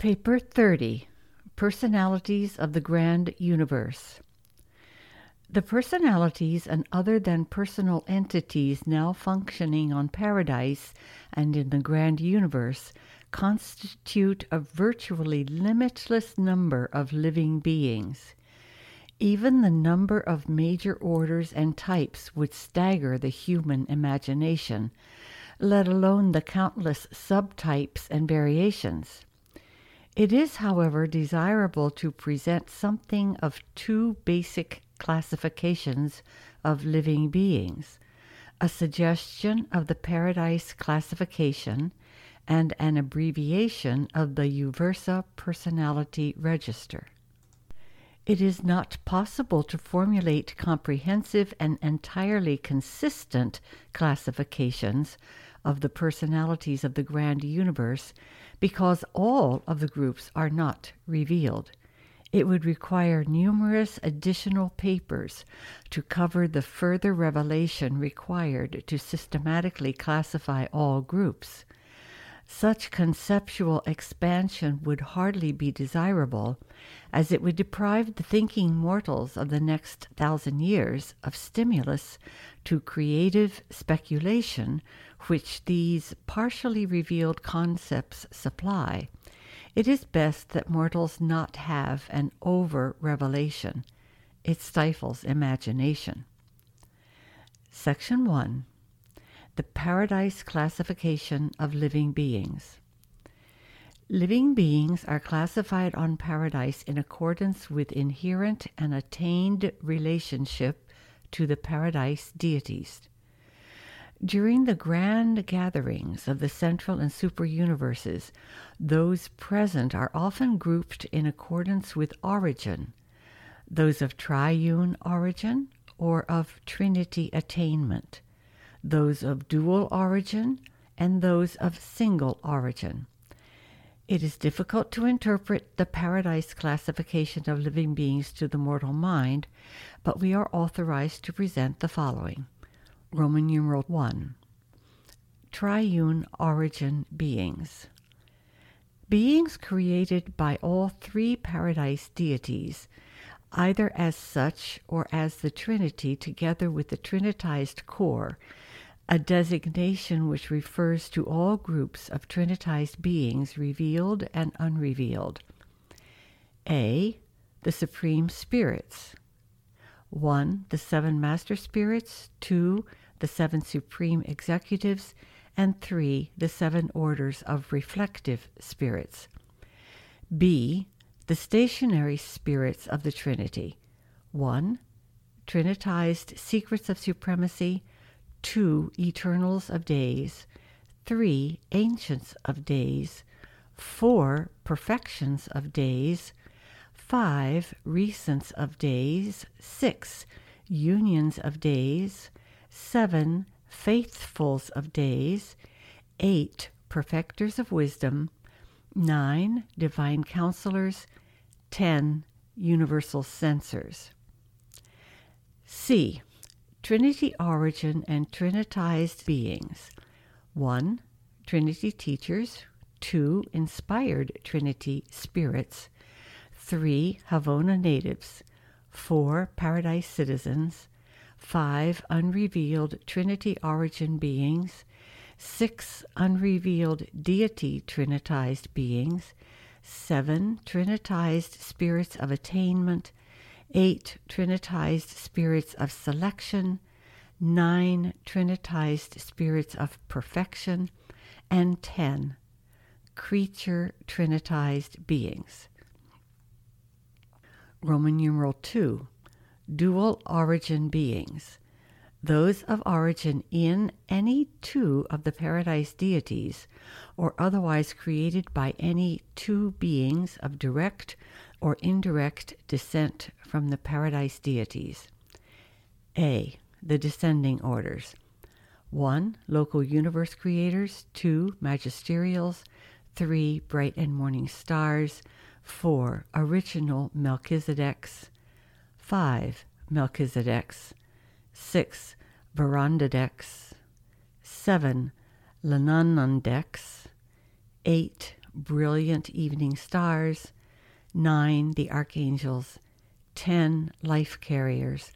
Paper 30 Personalities of the Grand Universe. The personalities and other than personal entities now functioning on Paradise and in the Grand Universe constitute a virtually limitless number of living beings. Even the number of major orders and types would stagger the human imagination, let alone the countless subtypes and variations. It is, however, desirable to present something of two basic classifications of living beings, a suggestion of the Paradise classification, and an abbreviation of the Uversa Personality Register. It is not possible to formulate comprehensive and entirely consistent classifications of the personalities of the grand universe because all of the groups are not revealed. It would require numerous additional papers to cover the further revelation required to systematically classify all groups. Such conceptual expansion would hardly be desirable, as it would deprive the thinking mortals of the next thousand years of stimulus to creative speculation which these partially revealed concepts supply. It is best that mortals not have an over revelation. It stifles imagination. Section 1 the Paradise Classification of Living Beings. Living beings are classified on Paradise in accordance with inherent and attained relationship to the Paradise deities. During the grand gatherings of the central and super universes, those present are often grouped in accordance with origin, those of triune origin or of trinity attainment. Those of dual origin, and those of single origin. It is difficult to interpret the paradise classification of living beings to the mortal mind, but we are authorized to present the following Roman numeral 1 Triune origin beings. Beings created by all three paradise deities, either as such or as the Trinity together with the Trinitized corps, a designation which refers to all groups of Trinitized beings revealed and unrevealed. A. The Supreme Spirits. 1. The seven Master Spirits. 2. The seven Supreme Executives. And 3. The seven Orders of Reflective Spirits. B. The Stationary Spirits of the Trinity. 1. Trinitized Secrets of Supremacy two eternals of days, three ancients of days, four perfections of days, five recents of days, six unions of days, seven faithfuls of days, eight perfecters of wisdom, nine divine counselors, ten universal censors. C. Trinity origin and Trinitized beings. 1. Trinity teachers. 2. Inspired Trinity spirits. 3. Havona natives. 4. Paradise citizens. 5. Unrevealed Trinity origin beings. 6. Unrevealed deity Trinitized beings. 7. Trinitized spirits of attainment eight trinitized spirits of selection, nine trinitized spirits of perfection, and ten creature trinitized beings. Roman numeral 2 dual origin beings, those of origin in any two of the paradise deities, or otherwise created by any two beings of direct or indirect descent from the paradise deities. A. The descending orders 1. Local universe creators, 2. Magisterials, 3. Bright and morning stars, 4. Original Melchizedeks, 5. Melchizedeks, 6. Vorondadeks, 7. Lanonandeks, 8. brilliant evening stars, 9 the archangels, 10 life carriers,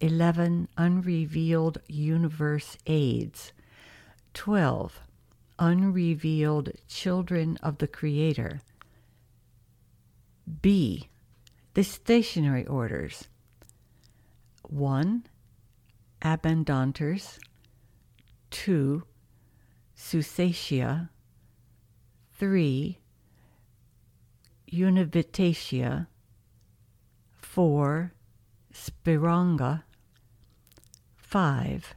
11 unrevealed universe aids, 12 unrevealed children of the Creator. B. The stationary orders. 1. Abandonters. 2. Susatia. 3. Univitatia. 4. Spironga. 5.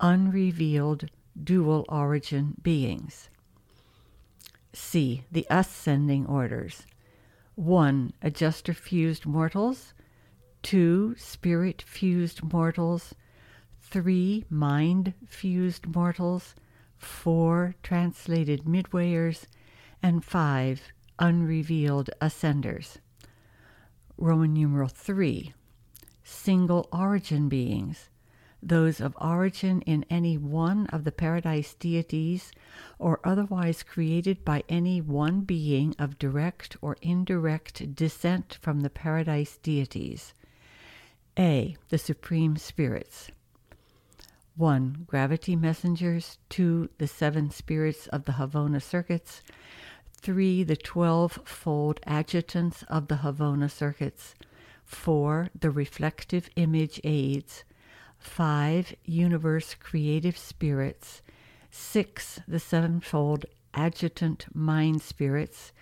Unrevealed dual origin beings. C. The ascending orders. 1. Adjuster fused mortals. 2. Spirit fused mortals. 3. Mind fused mortals. 4. Translated midwayers. And 5. Unrevealed ascenders. Roman numeral 3. Single origin beings those of origin in any one of the paradise deities, or otherwise created by any one being of direct or indirect descent from the paradise deities. A. The Supreme Spirits. 1. Gravity messengers. 2. The seven spirits of the Havona circuits. 3. The twelve fold adjutants of the Havona circuits. 4. The reflective image aids five universe creative spirits, six the sevenfold adjutant mind spirits,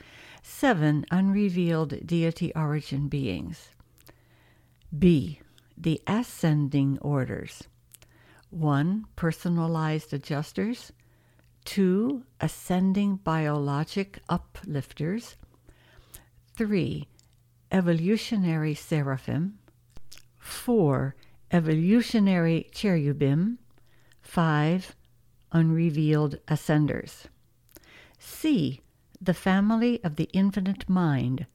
seven unrevealed deity origin beings. B. The ascending orders. 1. Personalized adjusters. 2. Ascending biologic uplifters. 3. Evolutionary seraphim. 4 evolutionary cherubim, 5. Unrevealed ascenders. C. The family of the infinite mind,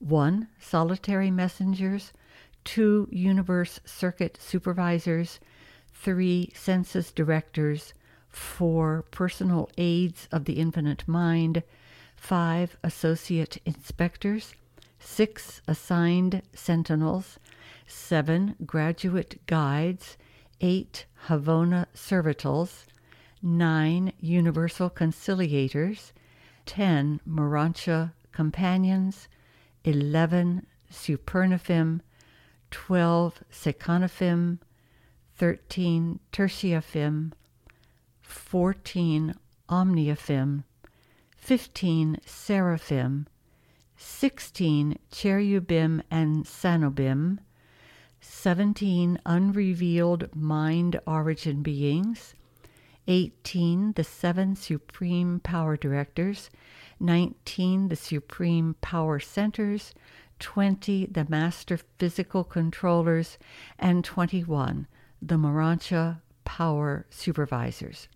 1. Solitary messengers, 2. Universe circuit supervisors, 3. Census directors, 4. Personal aides of the infinite mind, 5. Associate inspectors, 6. Assigned sentinels, 7. Graduate Guides, 8. Havona Servitals, 9. Universal Conciliators, 10. Morontia Companions, 11. Supernaphim, 12. Seconaphim, 13. Tertiaphim, 14. Omniaphim, 15. Seraphim, 16. Cherubim and Sanobim, 17 unrevealed mind origin beings, 18 the seven supreme power directors, 19 the supreme power centers, 20 the master physical controllers, and 21 the Morontia power supervisors.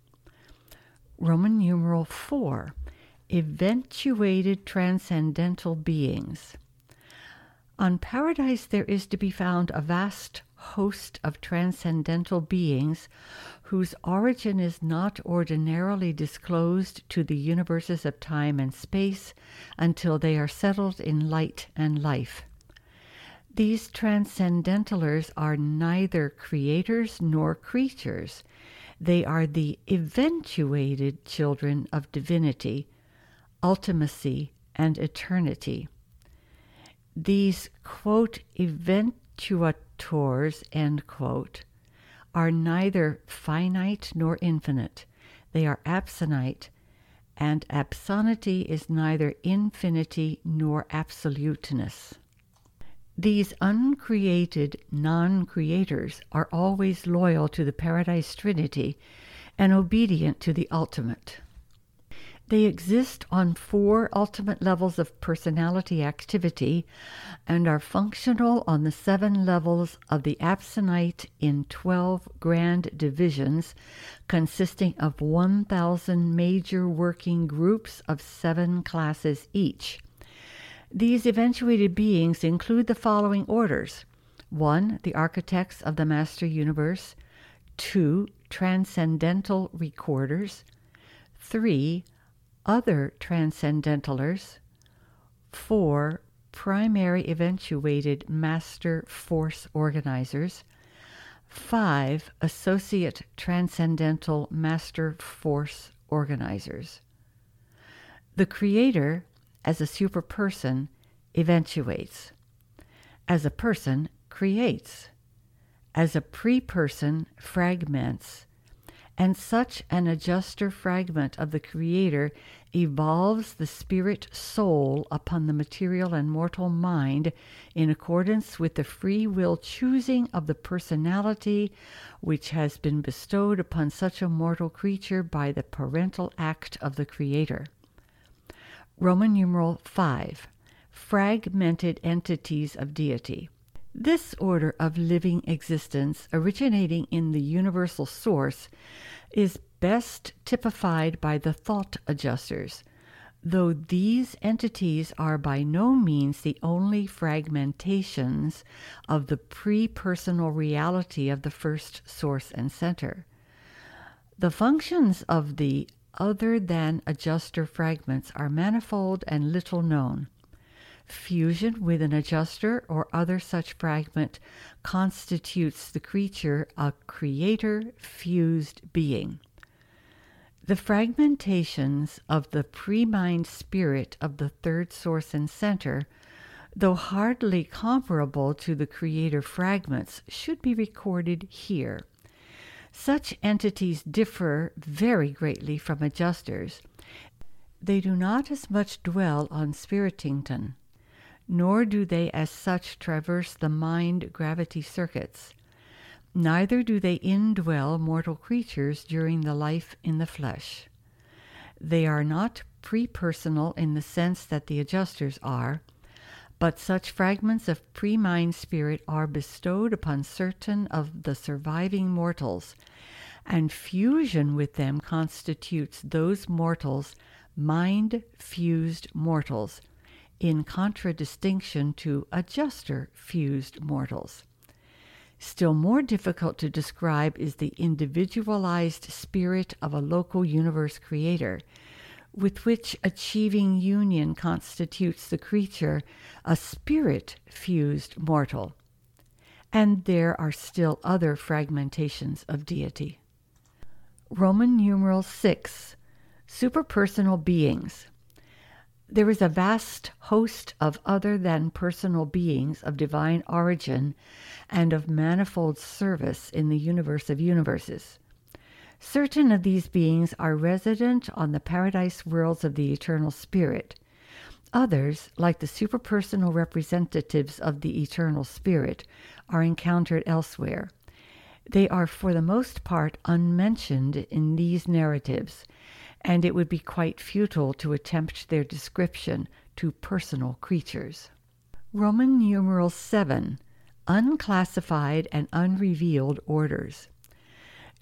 Roman numeral 4 eventuated transcendental beings. On Paradise, there is to be found a vast host of transcendental beings whose origin is not ordinarily disclosed to the universes of time and space until they are settled in light and life. These transcendentalers are neither creators nor creatures. They are the eventuated children of divinity, ultimacy, and eternity these, quote, eventuators, end quote, are neither finite nor infinite. They are absonite, and absonity is neither infinity nor absoluteness. These uncreated non creators are always loyal to the Paradise Trinity and obedient to the ultimate. They exist on four ultimate levels of personality activity and are functional on the seven levels of the absonite in 12 grand divisions, consisting of 1,000 major working groups of seven classes each. These eventuated beings include the following orders 1. The architects of the Master Universe, 2. Transcendental recorders, 3 other transcendentalers, 4. Primary eventuated master force organizers, 5. Associate transcendental master force organizers. The Creator, as a superperson, eventuates. As a person, creates. As a pre person, fragments and such an adjuster fragment of the Creator evolves the spirit soul upon the material and mortal mind in accordance with the free will choosing of the personality which has been bestowed upon such a mortal creature by the parental act of the Creator. Roman numeral 5 Fragmented entities of deity. This order of living existence, originating in the universal source, is best typified by the thought adjusters, though these entities are by no means the only fragmentations of the pre personal reality of the first source and center. The functions of the other than adjuster fragments are manifold and little known. Fusion with an adjuster or other such fragment constitutes the creature a creator fused being. The fragmentations of the pre mind spirit of the third source and center, though hardly comparable to the creator fragments, should be recorded here. Such entities differ very greatly from adjusters. They do not as much dwell on Spiritington nor do they as such traverse the mind gravity circuits. Neither do they indwell mortal creatures during the life in the flesh. They are not pre personal in the sense that the adjusters are, but such fragments of pre mind spirit are bestowed upon certain of the surviving mortals, and fusion with them constitutes those mortals mind fused mortals in contradistinction to adjuster fused mortals. Still more difficult to describe is the individualized spirit of a local universe creator, with which achieving union constitutes the creature a spirit fused mortal. And there are still other fragmentations of deity. Roman numeral 6 Superpersonal beings. There is a vast host of other than personal beings of divine origin and of manifold service in the universe of universes. Certain of these beings are resident on the paradise worlds of the eternal spirit. Others, like the superpersonal representatives of the eternal spirit, are encountered elsewhere. They are for the most part unmentioned in these narratives and it would be quite futile to attempt their description to personal creatures. Roman numeral 7 Unclassified and Unrevealed Orders.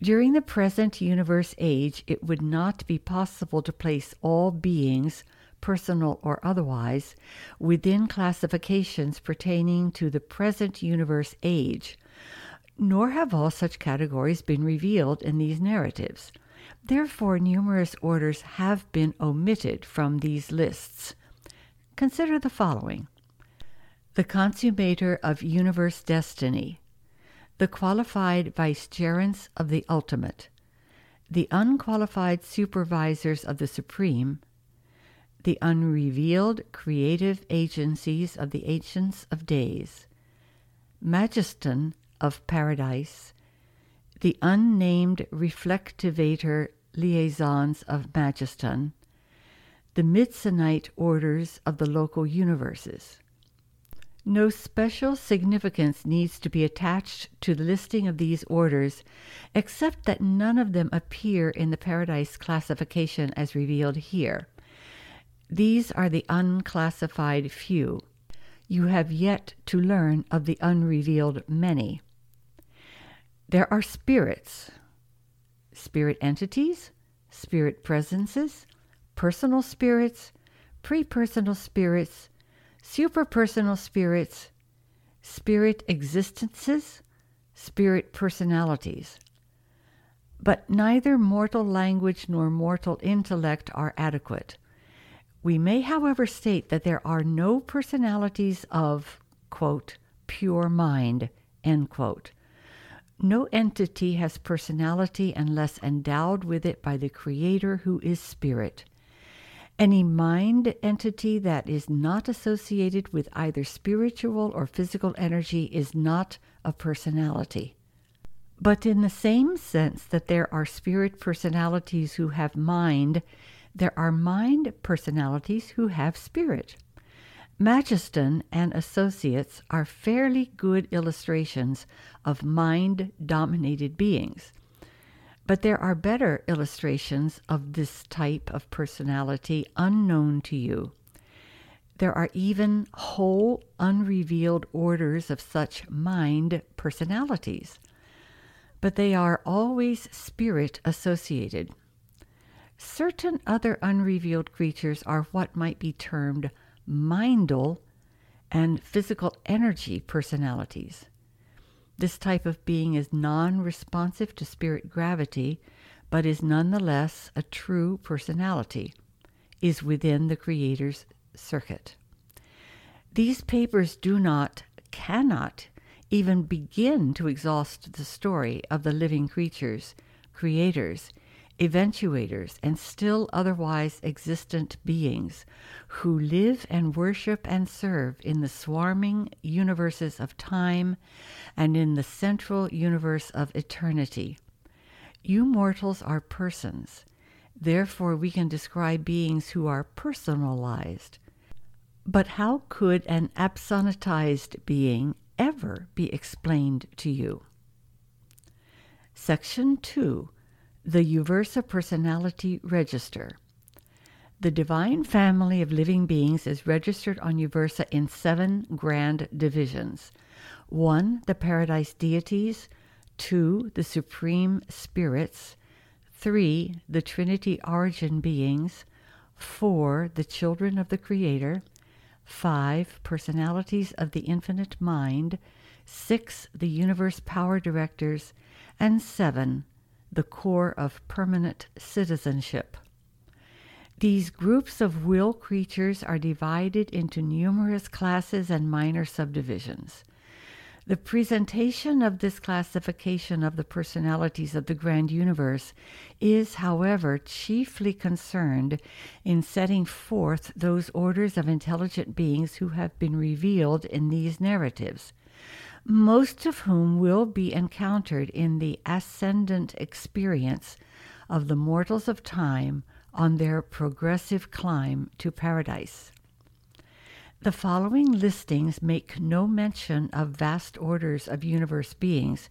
During the present universe age, it would not be possible to place all beings, personal or otherwise, within classifications pertaining to the present universe age, nor have all such categories been revealed in these narratives. Therefore, numerous orders have been omitted from these lists. Consider the following. The consummator of universe destiny, the qualified vicegerents of the ultimate, the unqualified supervisors of the supreme, the unrevealed creative agencies of the ancients of days, majeston of paradise, the unnamed reflectivator liaisons of Majeston, the Midsonite orders of the local universes. No special significance needs to be attached to the listing of these orders, except that none of them appear in the Paradise classification as revealed here. These are the unclassified few. You have yet to learn of the unrevealed many. There are spirits, spirit entities, spirit presences, personal spirits, pre-personal spirits, superpersonal spirits, spirit existences, spirit personalities. But neither mortal language nor mortal intellect are adequate. We may, however, state that there are no personalities of, quote, pure mind, end quote. No entity has personality unless endowed with it by the Creator who is Spirit. Any mind entity that is not associated with either spiritual or physical energy is not a personality. But in the same sense that there are spirit personalities who have mind, there are mind personalities who have spirit. Majeston and Associates are fairly good illustrations of mind dominated beings. But there are better illustrations of this type of personality unknown to you. There are even whole unrevealed orders of such mind personalities, but they are always spirit associated. Certain other unrevealed creatures are what might be termed mindal and physical energy personalities. This type of being is non responsive to spirit gravity, but is nonetheless a true personality, is within the Creator's circuit. These papers do not, cannot, even begin to exhaust the story of the living creatures, creators, eventuators, and still otherwise existent beings who live and worship and serve in the swarming universes of time and in the central universe of eternity. You mortals are persons. Therefore, we can describe beings who are personalized. But how could an absonitized being ever be explained to you? Section 2 the Uversa Personality Register. The divine family of living beings is registered on Uversa in seven grand divisions 1. The Paradise Deities, 2. The Supreme Spirits, 3. The Trinity Origin Beings, 4. The Children of the Creator, 5. Personalities of the Infinite Mind, 6. The Universe Power Directors, and 7 the corps of permanent citizenship. These groups of will creatures are divided into numerous classes and minor subdivisions. The presentation of this classification of the personalities of the grand universe is, however, chiefly concerned in setting forth those orders of intelligent beings who have been revealed in these narratives most of whom will be encountered in the ascendant experience of the mortals of time on their progressive climb to paradise. The following listings make no mention of vast orders of universe beings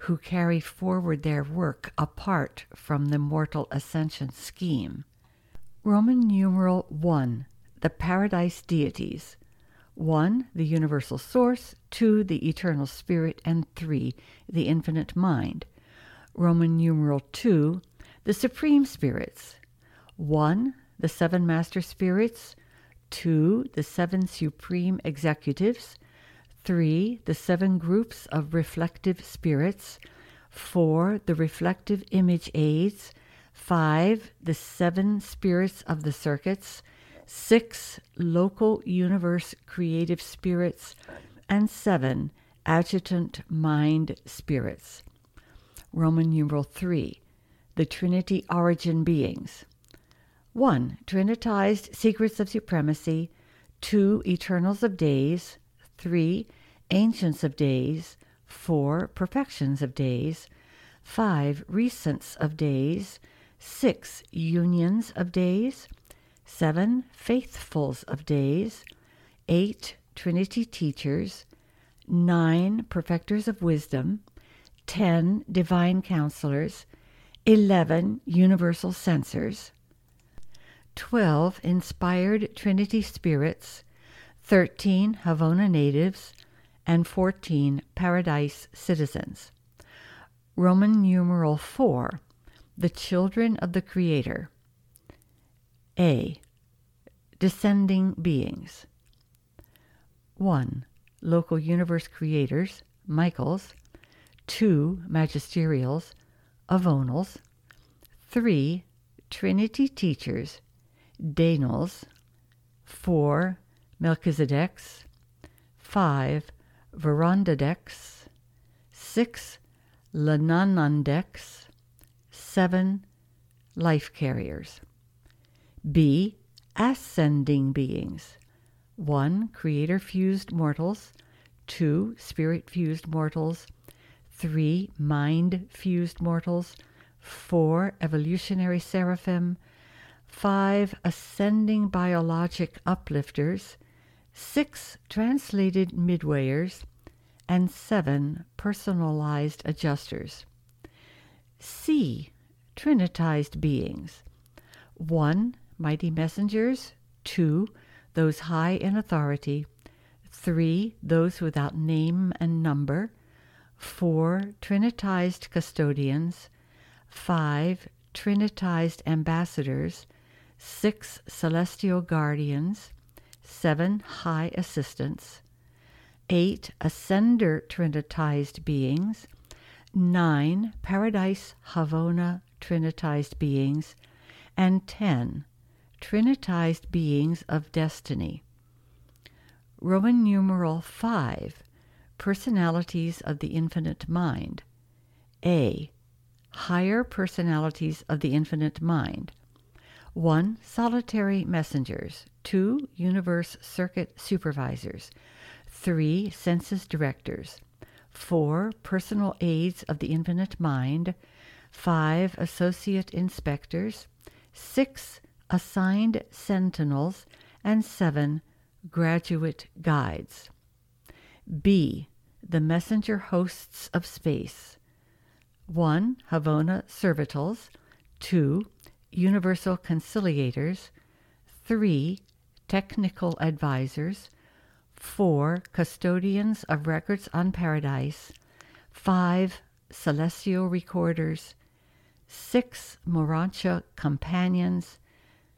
who carry forward their work apart from the mortal ascension scheme. Roman numeral 1 The Paradise Deities 1. The universal source, 2. The eternal spirit, and 3. The infinite mind. Roman numeral 2. The supreme spirits. 1. The seven master spirits, 2. The seven supreme executives, 3. The seven groups of reflective spirits, 4. The reflective image aids, 5. The seven spirits of the circuits, six local universe creative spirits, and seven adjutant mind spirits. Roman numeral 3, the Trinity origin beings. 1. Trinitized secrets of supremacy. 2. Eternals of days. 3. Ancients of days. 4. Perfections of days. 5. Recents of days. 6. Unions of days. 7. Faithfuls of days, 8. Trinity teachers, 9. Perfecters of wisdom, 10. Divine counselors, 11. Universal censors, 12. Inspired Trinity spirits, 13. Havona natives, and 14. Paradise citizens. Roman numeral 4. The children of the Creator. A. Descending beings. 1. Local universe creators, Michaels. 2. Magisterials, Avonals, 3. Trinity teachers, Daynals, 4. Melchizedeks, 5. Vorondadeks, 6. Lanonandeks, 7. Life carriers. B. Ascending beings. 1. Creator fused mortals, 2. Spirit fused mortals, 3. Mind fused mortals, 4. Evolutionary seraphim, 5. Ascending biologic uplifters, 6. Translated midwayers, and 7. Personalized adjusters. C. Trinitized beings 1. Mighty messengers, 2. Those high in authority, 3. Those without name and number, 4. Trinitized custodians, 5. Trinitized ambassadors, 6. Celestial guardians, 7. High assistants, 8. Ascender Trinitized beings, 9. Paradise Havona Trinitized beings, and 10. Trinitized beings of destiny. Roman numeral 5. Personalities of the infinite mind. A. Higher personalities of the infinite mind. 1. Solitary messengers. 2. Universe circuit supervisors. 3. Census directors. 4. Personal aides of the infinite mind. 5. Associate inspectors. 6. Assigned sentinels. And 7 graduate guides. B. The messenger hosts of space. 1. Havona servitals. 2. Universal conciliators. 3. Technical advisors. 4. Custodians of records on paradise. 5. Celestial recorders. 6. Morontia companions.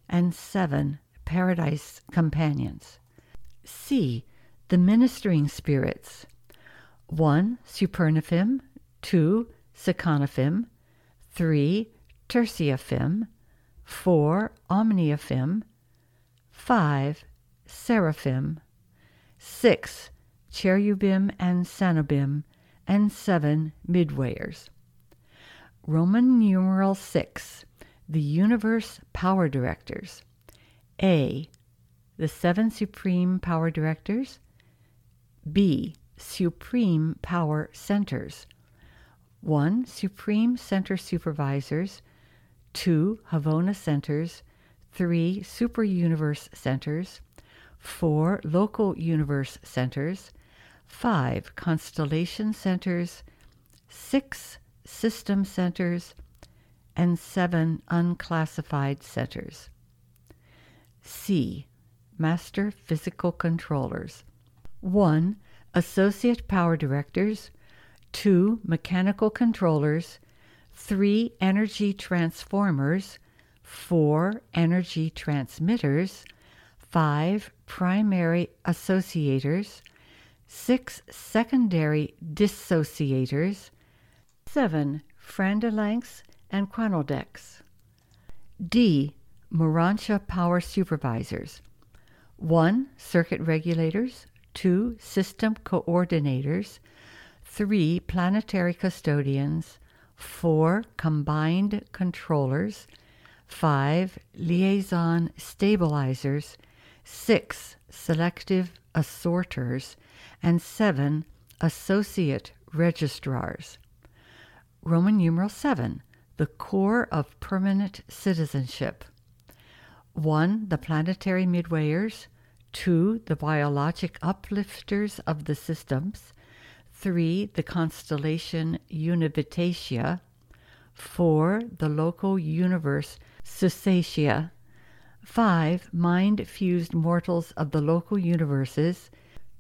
And 7. Paradise companions. C. The ministering spirits 1. Supernaphim, 2. Seconaphim, 3. Tertiaphim, 4. Omniaphim, 5. Seraphim, 6. Cherubim and Sanobim, and 7. Midwayers. Roman numeral 6. The Universe Power Directors. A the seven supreme power directors. B. Supreme power centers. 1. Supreme center supervisors. 2. Havona centers. 3. Super universe centers. 4. Local universe centers. 5. Constellation centers. 6. System centers. And 7. Unclassified centers. C Master Physical Controllers 1. Associate Power Directors 2. Mechanical Controllers 3. Energy Transformers 4. Energy Transmitters 5. Primary Associators 6. Secondary Dissociators 7. Frandalanks and Chronoldeks D. Morontia Power Supervisors 1. Circuit regulators, 2. System coordinators, 3. Planetary custodians, 4. Combined controllers, 5. Liaison stabilizers, 6. Selective assorters, and 7. Associate registrars. Roman numeral 7. The corps of permanent citizenship. 1. The planetary midwayers. 2. The biologic uplifters of the systems. 3. The constellation Univitatia. 4. The local universe Susatia. 5. Mind fused mortals of the local universes.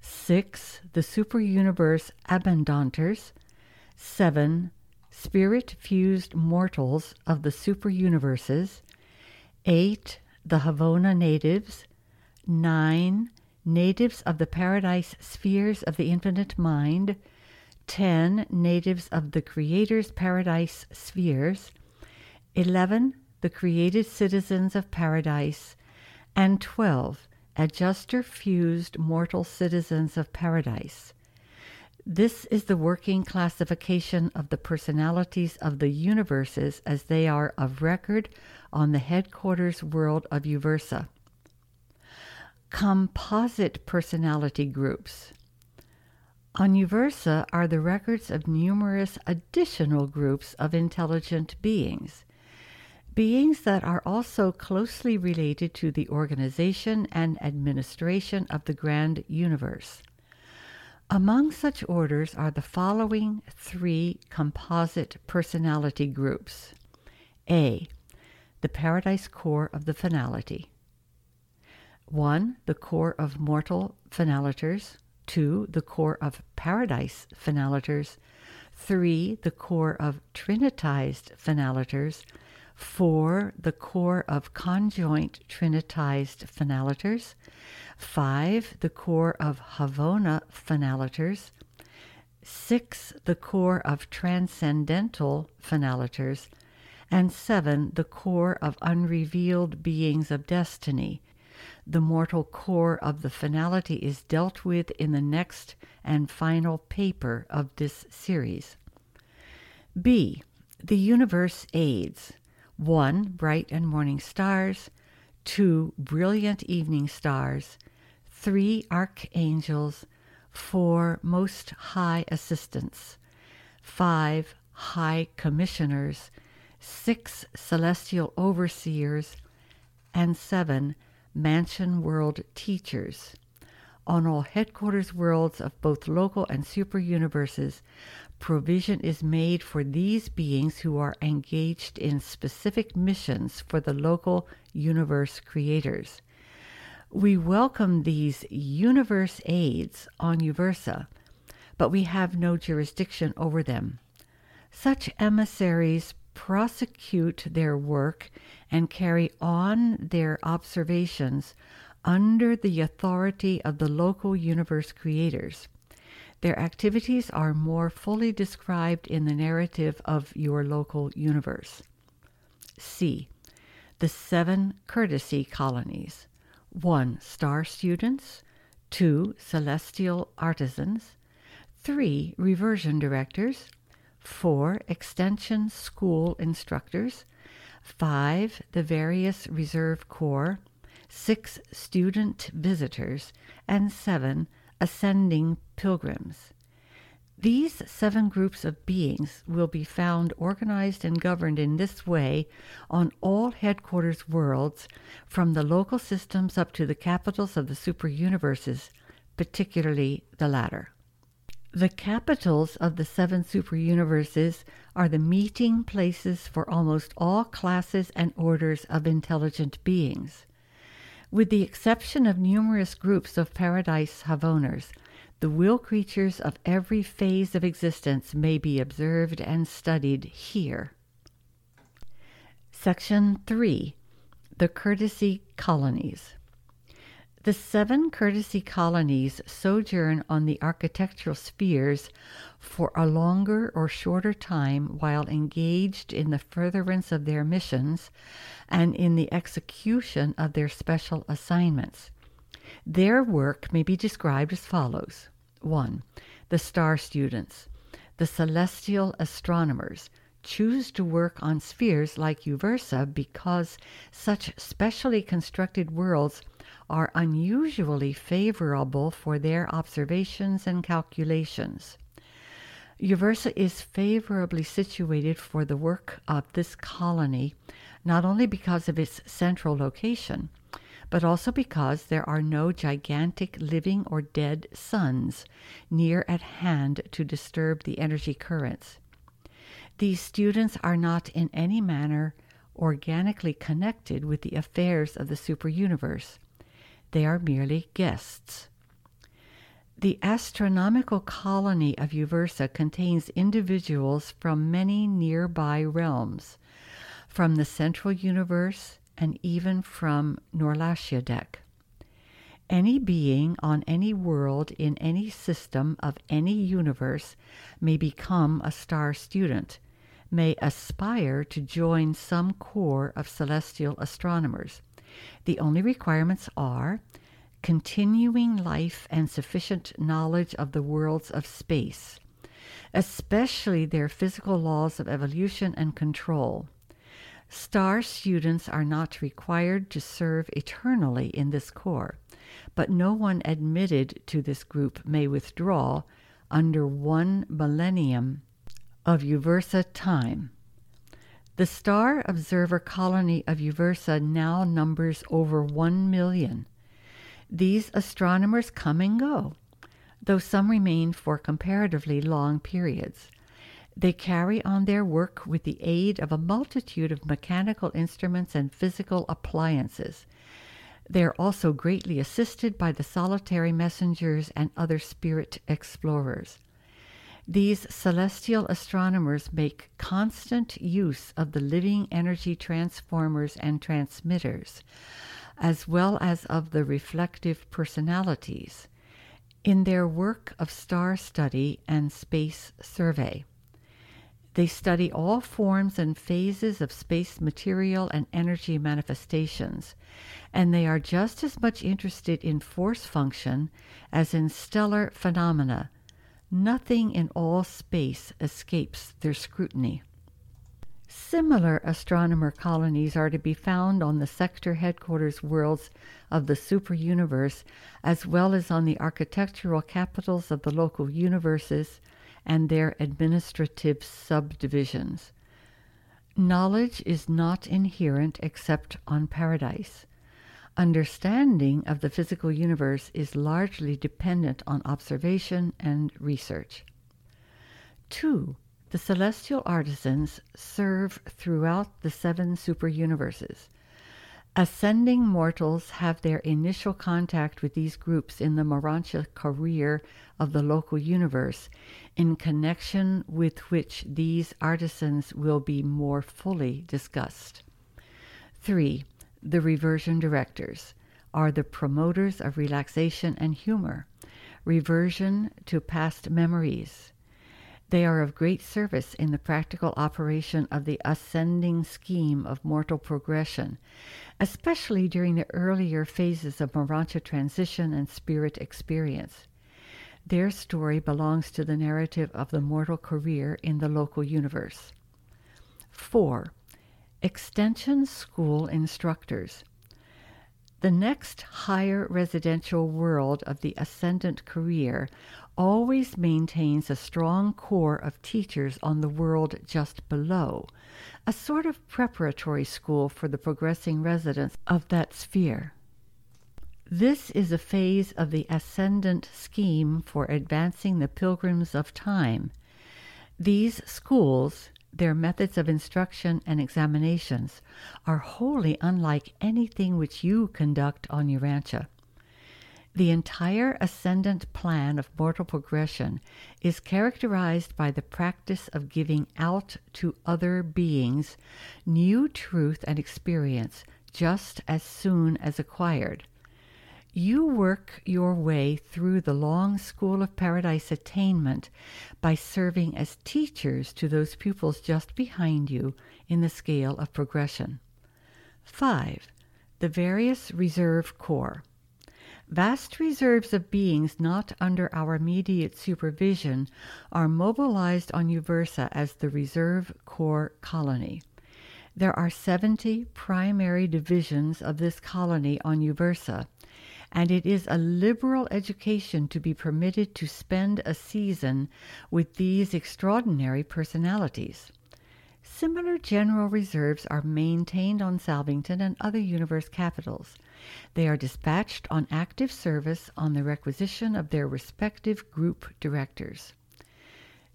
6. The super universe Abandonters. 7. Spirit fused mortals of the super universes. 8 the Havona natives, 9. Natives of the paradise spheres of the infinite mind, 10 natives of the Creator's paradise spheres, 11 the created citizens of paradise, and 12 adjuster fused mortal citizens of paradise. This is the working classification of the personalities of the universes as they are of record on the headquarters world of Uversa. Composite personality groups. On Uversa are the records of numerous additional groups of intelligent beings, beings that are also closely related to the organization and administration of the grand universe. Among such orders are the following three composite personality groups A. The Paradise Corps of the Finality. 1. The corps of mortal finaliters. 2. The corps of paradise finaliters. 3. The corps of trinitized finaliters. 4. The corps of conjoint trinitized finaliters. 5. The corps of Havona finaliters. 6. The corps of transcendental finaliters. And 7. The corps of unrevealed beings of destiny the mortal corps of the finality is dealt with in the next and final paper of this series. B. The universe aids 1. Bright and morning stars, 2. Brilliant evening stars, 3. Archangels, 4. Most high assistants, 5. High commissioners, 6. Celestial overseers, and 7 Mansion World teachers. On all headquarters worlds of both local and super universes, provision is made for these beings who are engaged in specific missions for the local universe creators. We welcome these universe aids on Uversa, but we have no jurisdiction over them. Such emissaries prosecute their work and carry on their observations under the authority of the local universe creators. Their activities are more fully described in the narrative of your local universe. C. The seven courtesy colonies 1. Star students, 2. Celestial artisans, 3. Reversion directors, four extension school instructors, five the various reserve corps, six student visitors, and seven ascending pilgrims. These seven groups of beings will be found organized and governed in this way on all headquarters worlds, from the local systems up to the capitals of the super universes, particularly the latter. The capitals of the seven super universes are the meeting places for almost all classes and orders of intelligent beings. With the exception of numerous groups of paradise Havoners, the will creatures of every phase of existence may be observed and studied here. Section 3 The Courtesy Colonies the seven courtesy colonies sojourn on the architectural spheres for a longer or shorter time while engaged in the furtherance of their missions and in the execution of their special assignments. Their work may be described as follows 1. The star students, the celestial astronomers, choose to work on spheres like Uversa because such specially constructed worlds are unusually favorable for their observations and calculations. Uversa is favorably situated for the work of this colony, not only because of its central location, but also because there are no gigantic living or dead suns near at hand to disturb the energy currents. These students are not in any manner organically connected with the affairs of the super universe. They are merely guests. The astronomical colony of Uversa contains individuals from many nearby realms, from the central universe and even from Norlatiadek. Any being on any world in any system of any universe may become a star student, may aspire to join some corps of celestial astronomers. The only requirements are continuing life and sufficient knowledge of the worlds of space, especially their physical laws of evolution and control. Star students are not required to serve eternally in this corps but no one admitted to this group may withdraw under one millennium of Uversa time. The star observer colony of Uversa now numbers over one million. These astronomers come and go, though some remain for comparatively long periods. They carry on their work with the aid of a multitude of mechanical instruments and physical appliances. They are also greatly assisted by the solitary messengers and other spirit explorers. These celestial astronomers make constant use of the living energy transformers and transmitters, as well as of the reflective personalities, in their work of star study and space survey. They study all forms and phases of space material and energy manifestations, and they are just as much interested in force function as in stellar phenomena. Nothing in all space escapes their scrutiny. Similar astronomer colonies are to be found on the sector headquarters worlds of the super universe, as well as on the architectural capitals of the local universes and their administrative subdivisions. Knowledge is not inherent except on paradise. Understanding of the physical universe is largely dependent on observation and research. 2. The celestial artisans serve throughout the seven super universes. Ascending mortals have their initial contact with these groups in the Morontia career of the local universe, in connection with which these artisans will be more fully discussed. 3. The reversion directors are the promoters of relaxation and humor, reversion to past memories, they are of great service in the practical operation of the ascending scheme of mortal progression, especially during the earlier phases of Morontia transition and spirit experience. Their story belongs to the narrative of the mortal career in the local universe. 4. Extension School Instructors the next higher residential world of the ascendant career always maintains a strong corps of teachers on the world just below, a sort of preparatory school for the progressing residents of that sphere. This is a phase of the ascendant scheme for advancing the pilgrims of time. These schools, their methods of instruction and examinations are wholly unlike anything which you conduct on Urantia. The entire ascendant plan of mortal progression is characterized by the practice of giving out to other beings new truth and experience just as soon as acquired. You work your way through the long school of paradise attainment by serving as teachers to those pupils just behind you in the scale of progression. 5. The various reserve corps. Vast reserves of beings not under our immediate supervision are mobilized on Uversa as the Reserve Corps Colony. There are 70 primary divisions of this colony on Uversa, and it is a liberal education to be permitted to spend a season with these extraordinary personalities. Similar general reserves are maintained on Salvington and other universe capitals. They are dispatched on active service on the requisition of their respective group directors.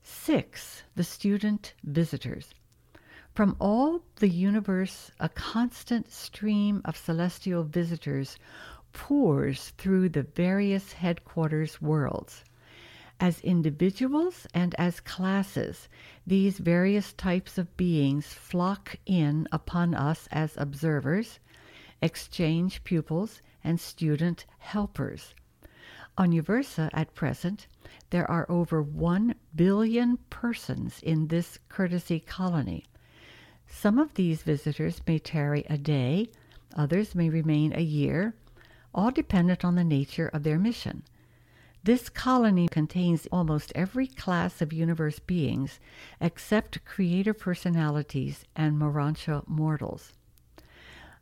6. The student visitors. From all the universe, a constant stream of celestial visitors pours through the various headquarters worlds. As individuals and as classes, these various types of beings flock in upon us as observers, exchange pupils, and student helpers. On Uversa at present, there are over 1 billion persons in this courtesy colony. Some of these visitors may tarry a day, others may remain a year, all dependent on the nature of their mission. This colony contains almost every class of universe beings except creator personalities and Morontia mortals.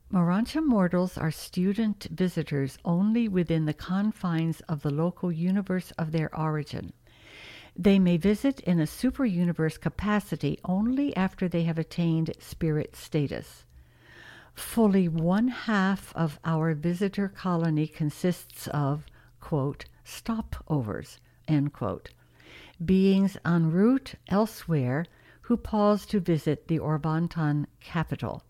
Morontia mortals are student visitors only within the confines of the local universe of their origin. They may visit in a super universe capacity only after they have attained spirit status. Fully one half of our visitor colony consists of, quote, stopovers, end quote, beings en route elsewhere who pause to visit the Orvonton capital.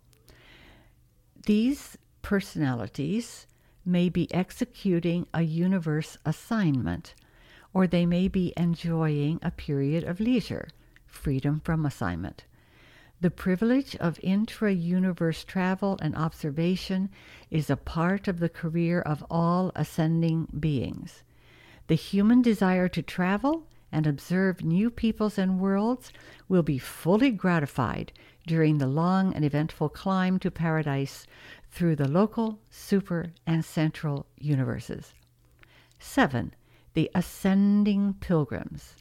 These personalities may be executing a universe assignment or they may be enjoying a period of leisure, freedom from assignment. The privilege of intra universe travel and observation is a part of the career of all ascending beings. The human desire to travel and observe new peoples and worlds will be fully gratified during the long and eventful climb to paradise through the local, super, and central universes. 7 the ascending pilgrims.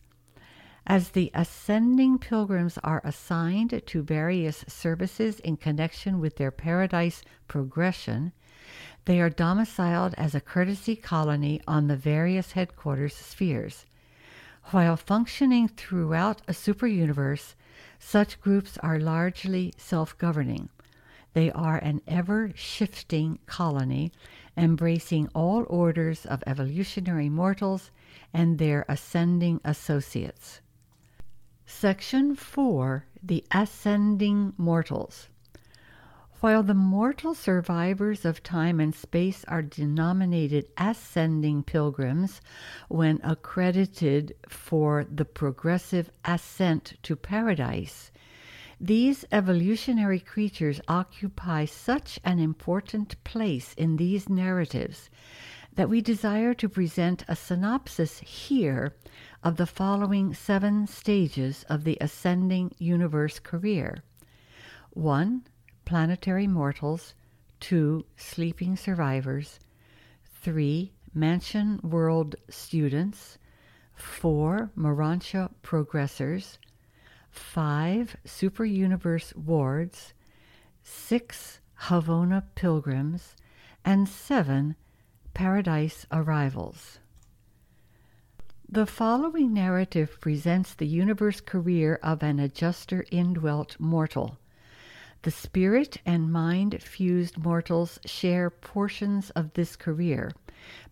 As the ascending pilgrims are assigned to various services in connection with their paradise progression, they are domiciled as a courtesy colony on the various headquarters spheres. While functioning throughout a super universe, such groups are largely self governing. They are an ever shifting colony embracing all orders of evolutionary mortals and their ascending associates. Section 4 The Ascending Mortals. While the mortal survivors of time and space are denominated ascending pilgrims when accredited for the progressive ascent to paradise, these evolutionary creatures occupy such an important place in these narratives that we desire to present a synopsis here of the following seven stages of the ascending universe career 1. Planetary mortals, 2. Sleeping survivors, 3. Mansion world students, 4. Morontia progressors, five super universe wards, six Havona pilgrims, and seven paradise arrivals. The following narrative presents the universe career of an adjuster indwelt mortal. The spirit and mind fused mortals share portions of this career,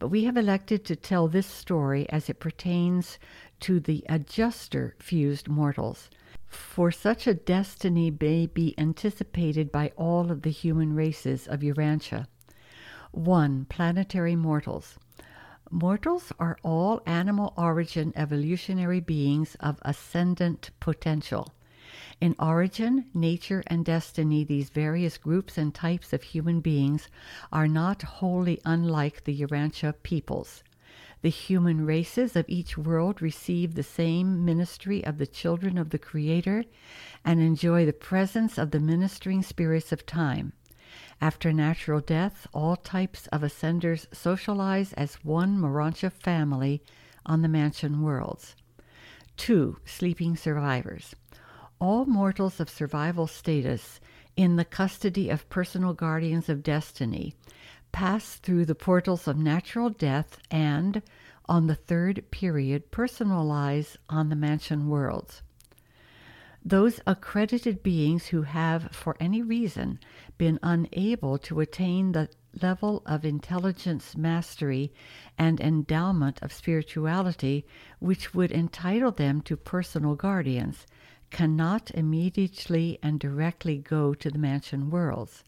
but we have elected to tell this story as it pertains to the adjuster fused mortals for such a destiny may be anticipated by all of the human races of Urantia. 1. Planetary mortals. Mortals are all animal origin evolutionary beings of ascendant potential. In origin, nature, and destiny, these various groups and types of human beings are not wholly unlike the Urantia peoples. The human races of each world receive the same ministry of the children of the Creator and enjoy the presence of the ministering spirits of time. After natural death, all types of ascenders socialize as one Morontia family on the mansion worlds. 2. Sleeping survivors. All mortals of survival status in the custody of personal guardians of destiny pass through the portals of natural death and, on the third period, personalize on the mansion worlds. Those accredited beings who have, for any reason, been unable to attain the level of intelligence mastery and endowment of spirituality which would entitle them to personal guardians cannot immediately and directly go to the mansion worlds.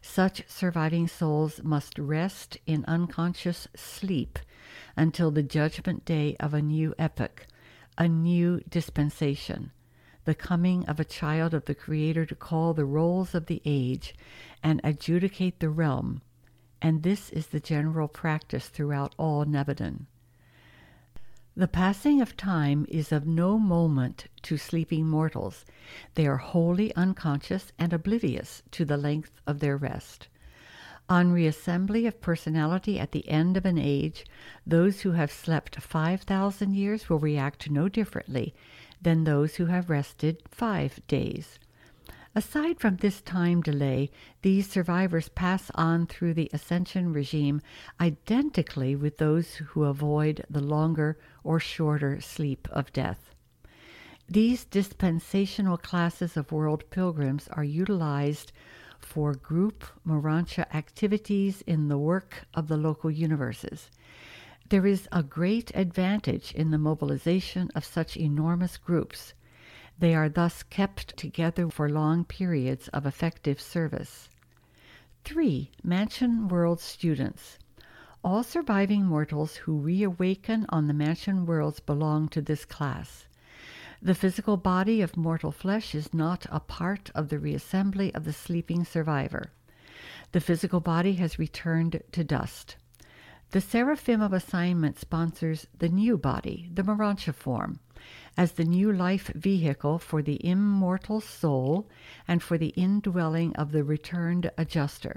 Such surviving souls must rest in unconscious sleep until the judgment day of a new epoch, a new dispensation, the coming of a child of the Creator to call the rolls of the age and adjudicate the realm, and this is the general practice throughout all Nebadon. The passing of time is of no moment to sleeping mortals. They are wholly unconscious and oblivious to the length of their rest. On reassembly of personality at the end of an age, those who have slept 5,000 years will react no differently than those who have rested five days. Aside from this time delay, these survivors pass on through the ascension regime identically with those who avoid the longer or shorter sleep of death. These dispensational classes of world pilgrims are utilized for group Morontia activities in the work of the local universes. There is a great advantage in the mobilization of such enormous groups they are thus kept together for long periods of effective service. 3. Mansion World Students. All surviving mortals who reawaken on the Mansion Worlds belong to this class. The physical body of mortal flesh is not a part of the reassembly of the sleeping survivor. The physical body has returned to dust. The Seraphim of Assignment sponsors the new body, the Morontia form, as the new life vehicle for the immortal soul and for the indwelling of the returned adjuster.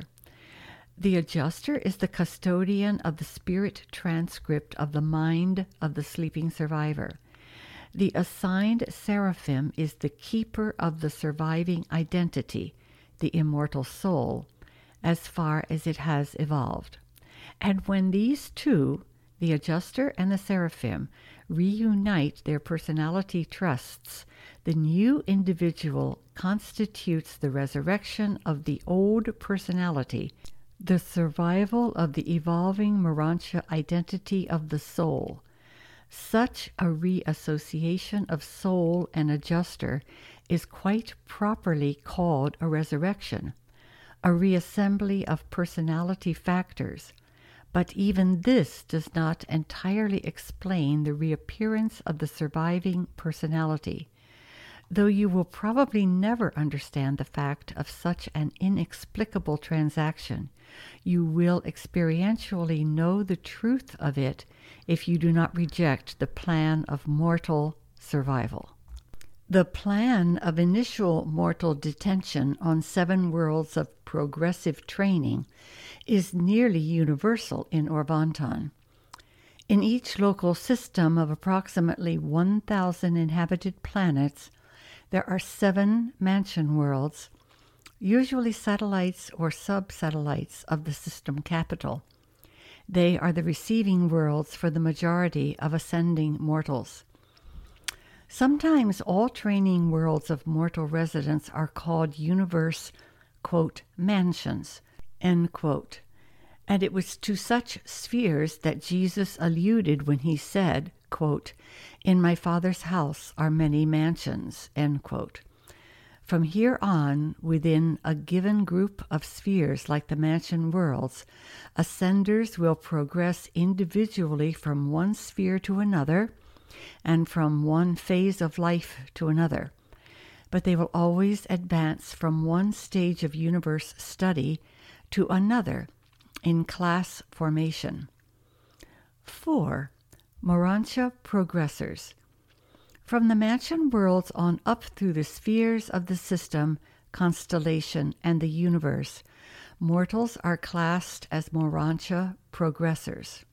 The adjuster is the custodian of the spirit transcript of the mind of the sleeping survivor. The assigned seraphim is the keeper of the surviving identity, the immortal soul, as far as it has evolved. And when these two, the adjuster and the seraphim, reunite their personality trusts, the new individual constitutes the resurrection of the old personality, the survival of the evolving Morontia identity of the soul. Such a reassociation of soul and adjuster is quite properly called a resurrection, a reassembly of personality factors but even this does not entirely explain the reappearance of the surviving personality, though you will probably never understand the fact of such an inexplicable transaction. You will experientially know the truth of it if you do not reject the plan of mortal survival. The plan of initial mortal detention on seven worlds of progressive training is nearly universal in Orvonton. In each local system of approximately 1,000 inhabited planets, there are seven mansion worlds, usually satellites or sub satellites of the system capital. They are the receiving worlds for the majority of ascending mortals. Sometimes all training worlds of mortal residents are called universe, quote, mansions, End quote. And it was to such spheres that Jesus alluded when he said, quote, In my Father's house are many mansions. End quote. From here on, within a given group of spheres like the mansion worlds, ascenders will progress individually from one sphere to another and from one phase of life to another. But they will always advance from one stage of universe study to another in class formation. 4. Morontia progressors. From the mansion worlds on up through the spheres of the system, constellation, and the universe, mortals are classed as Morontia progressors.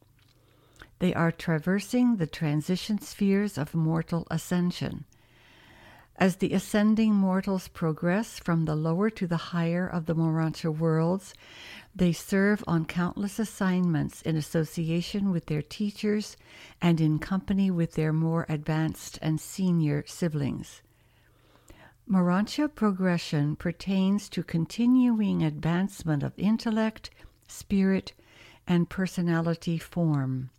They are traversing the transition spheres of mortal ascension. As the ascending mortals progress from the lower to the higher of the Morontia worlds, they serve on countless assignments in association with their teachers and in company with their more advanced and senior siblings. Morontia progression pertains to continuing advancement of intellect, spirit, and personality form.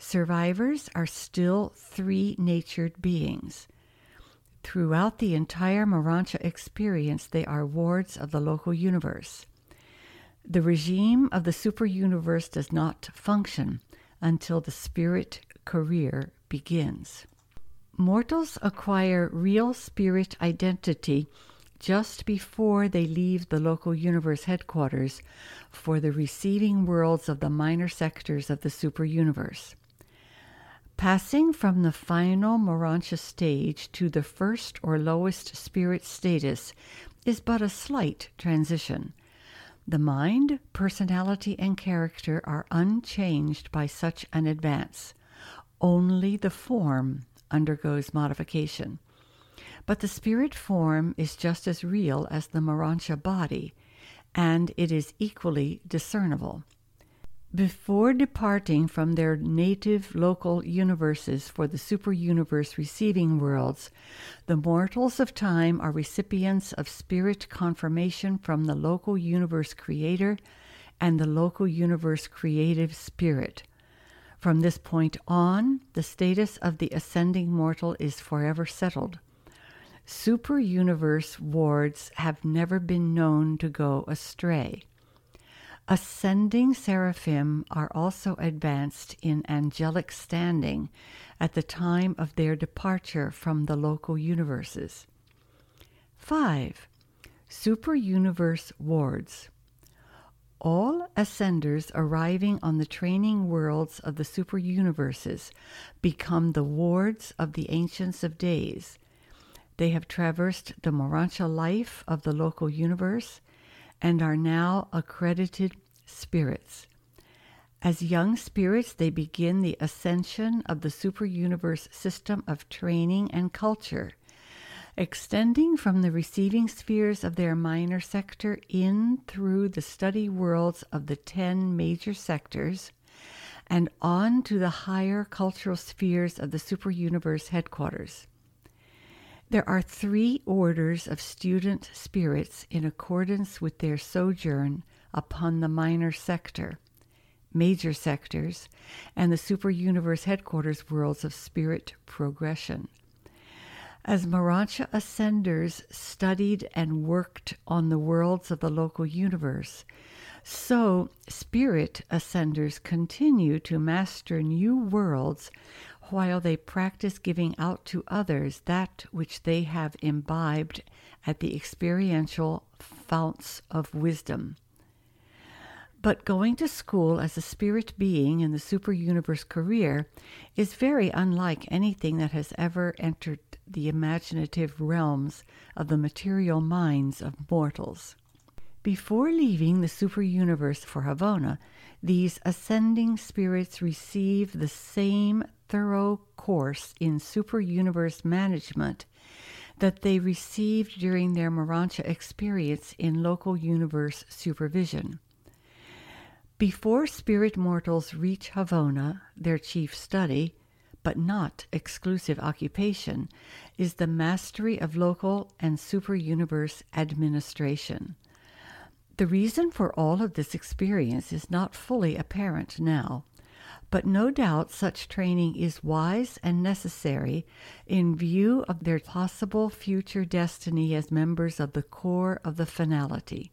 Survivors are still three natured beings Throughout the entire Morontia experience, they are wards of the local universe. The regime of the super universe does not function until the spirit career begins. Mortals acquire real spirit identity just before they leave the local universe headquarters for the receiving worlds of the minor sectors of the super universe. Passing from the final Morontia stage to the first or lowest spirit status is but a slight transition. The mind, personality, and character are unchanged by such an advance. Only the form undergoes modification. But the spirit form is just as real as the Morontia body, and it is equally discernible. Before departing from their native local universes for the super universe receiving worlds, the mortals of time are recipients of spirit confirmation from the local universe creator and the local universe creative spirit. From this point on, the status of the ascending mortal is forever settled. Super universe wards have never been known to go astray. Ascending seraphim are also advanced in angelic standing at the time of their departure from the local universes. 5. Super Universe Wards. All ascenders arriving on the training worlds of the super universes become the wards of the Ancients of Days. They have traversed the Morontia life of the local universe and are now accredited spirits. As young spirits, they begin the ascension of the super universe system of training and culture, extending from the receiving spheres of their minor sector in through the study worlds of the ten major sectors and on to the higher cultural spheres of the super universe headquarters. There are three orders of student spirits in accordance with their sojourn upon the minor sector, major sectors, and the super universe headquarters worlds of spirit progression. As Morontia ascenders studied and worked on the worlds of the local universe, so spirit ascenders continue to master new worlds while they practice giving out to others that which they have imbibed at the experiential founts of wisdom. But going to school as a spirit being in the super universe career is very unlike anything that has ever entered the imaginative realms of the material minds of mortals. Before leaving the super universe for Havona, these ascending spirits receive the same thorough course in super universe management that they received during their Morontia experience in local universe supervision. Before spirit mortals reach Havona, their chief study, but not exclusive occupation, is the mastery of local and super universe administration. The reason for all of this experience is not fully apparent now but no doubt such training is wise and necessary in view of their possible future destiny as members of the corps of the finality.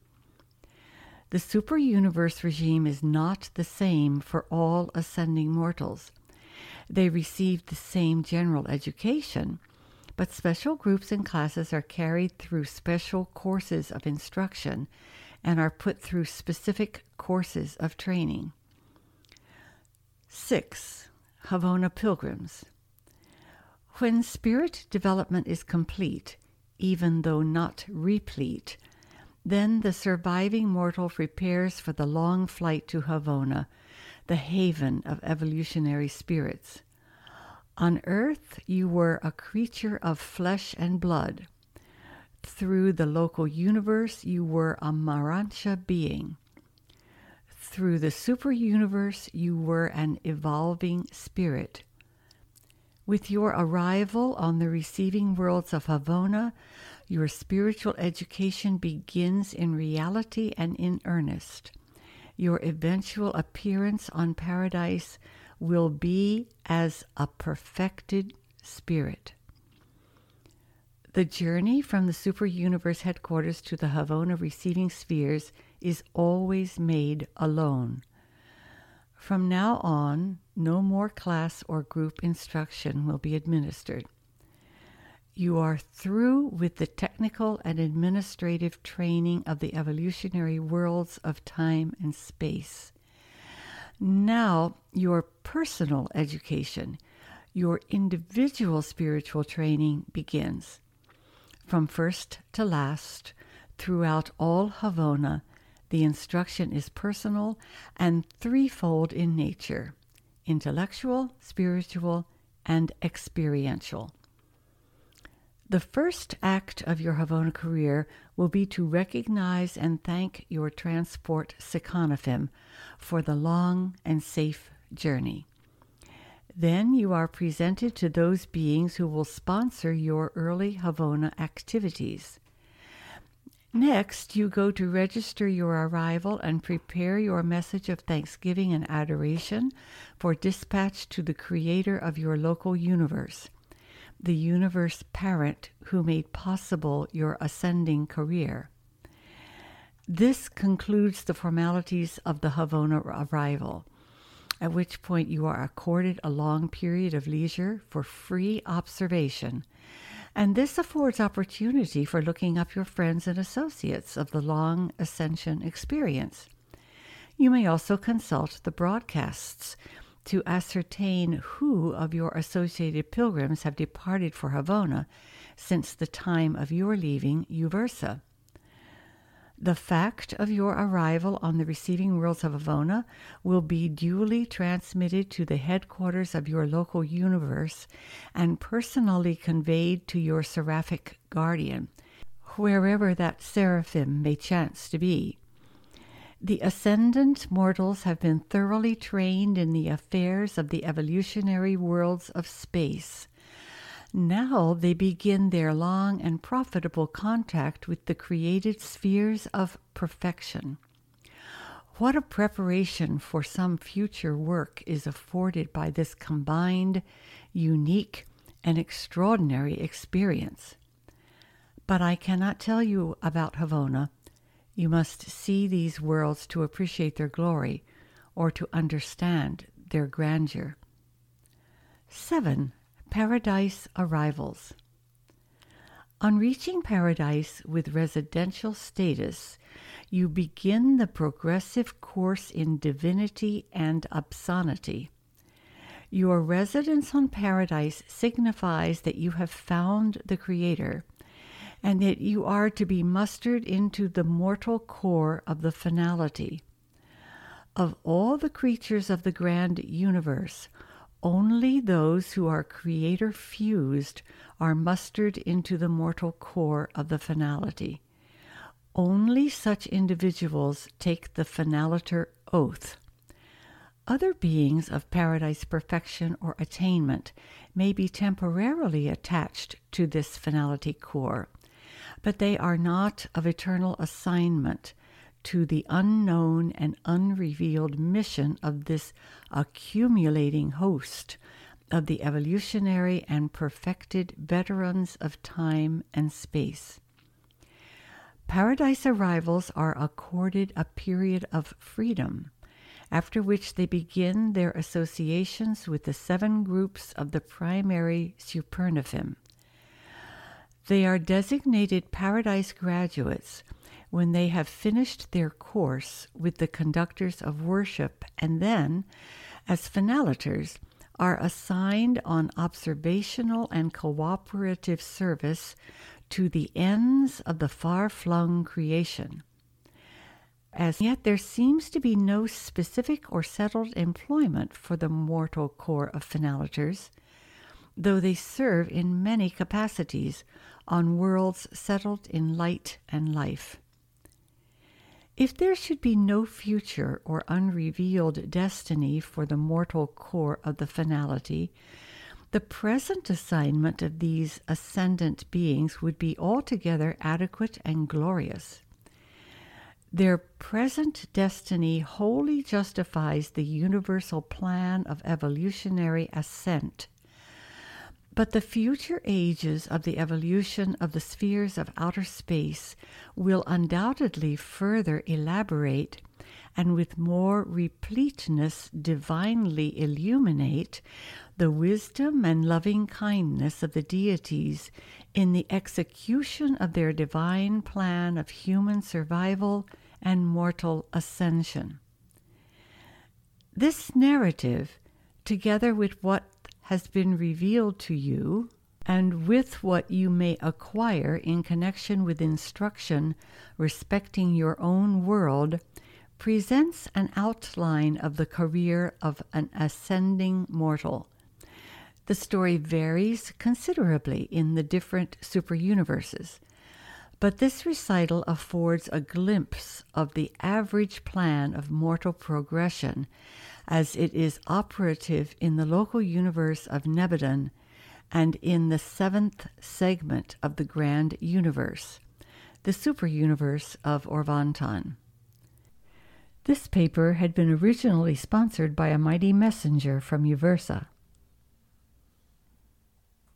The super universe regime is not the same for all ascending mortals. They receive the same general education, but special groups and classes are carried through special courses of instruction and are put through specific courses of training. 6. Havona Pilgrims. When spirit development is complete, even though not replete, then the surviving mortal prepares for the long flight to Havona, the haven of evolutionary spirits. On earth, you were a creature of flesh and blood. Through the local universe, you were a Morontia being. Through the super universe, you were an evolving spirit. With your arrival on the receiving worlds of Havona, your spiritual education begins in reality and in earnest. Your eventual appearance on paradise will be as a perfected spirit. The journey from the super universe headquarters to the Havona receiving spheres is always made alone. From now on, no more class or group instruction will be administered. you are through with the technical and administrative training of the evolutionary worlds of time and space. Now, your personal education, your individual spiritual training begins. From first to last, throughout all Havona, the instruction is personal and threefold in nature intellectual, spiritual, and experiential. The first act of your Havona career will be to recognize and thank your transport seconaphim for the long and safe journey. Then you are presented to those beings who will sponsor your early Havona activities. Next, you go to register your arrival and prepare your message of thanksgiving and adoration for dispatch to the creator of your local universe the universe parent who made possible your ascending career. This concludes the formalities of the Havona arrival, at which point you are accorded a long period of leisure for free observation, and this affords opportunity for looking up your friends and associates of the long ascension experience. You may also consult the broadcasts to ascertain who of your associated pilgrims have departed for Havona since the time of your leaving Uversa. The fact of your arrival on the receiving worlds of Havona will be duly transmitted to the headquarters of your local universe and personally conveyed to your seraphic guardian, wherever that seraphim may chance to be. The ascendant mortals have been thoroughly trained in the affairs of the evolutionary worlds of space. Now they begin their long and profitable contact with the created spheres of perfection. What a preparation for some future work is afforded by this combined, unique, and extraordinary experience. But I cannot tell you about Havona you must see these worlds to appreciate their glory or to understand their grandeur. 7. Paradise Arrivals. On reaching paradise with residential status, you begin the progressive course in divinity and absonity. Your residence on paradise signifies that you have found the Creator and that you are to be mustered into the mortal corps of the finality. Of all the creatures of the grand universe, only those who are creator fused are mustered into the mortal corps of the finality. Only such individuals take the finaliter oath. Other beings of paradise perfection or attainment may be temporarily attached to this finality corps, but they are not of eternal assignment to the unknown and unrevealed mission of this accumulating host of the evolutionary and perfected veterans of time and space. Paradise arrivals are accorded a period of freedom, after which they begin their associations with the seven groups of the primary Supernaphim, they are designated Paradise graduates when they have finished their course with the conductors of worship and then, as finaliters, are assigned on observational and cooperative service to the ends of the far flung creation. As yet, there seems to be no specific or settled employment for the mortal corps of finaliters, though they serve in many capacities on worlds settled in light and life. If there should be no future or unrevealed destiny for the mortal corps of the finality, the present assignment of these ascendant beings would be altogether adequate and glorious. Their present destiny wholly justifies the universal plan of evolutionary ascent but the future ages of the evolution of the spheres of outer space will undoubtedly further elaborate and with more repleteness divinely illuminate the wisdom and loving kindness of the deities in the execution of their divine plan of human survival and mortal ascension. This narrative, together with what has been revealed to you, and with what you may acquire in connection with instruction respecting your own world, presents an outline of the career of an ascending mortal. The story varies considerably in the different superuniverses, but this recital affords a glimpse of the average plan of mortal progression as it is operative in the local universe of Nebadon and in the seventh segment of the grand universe, the super universe of Orvonton. This paper had been originally sponsored by a mighty messenger from Uversa.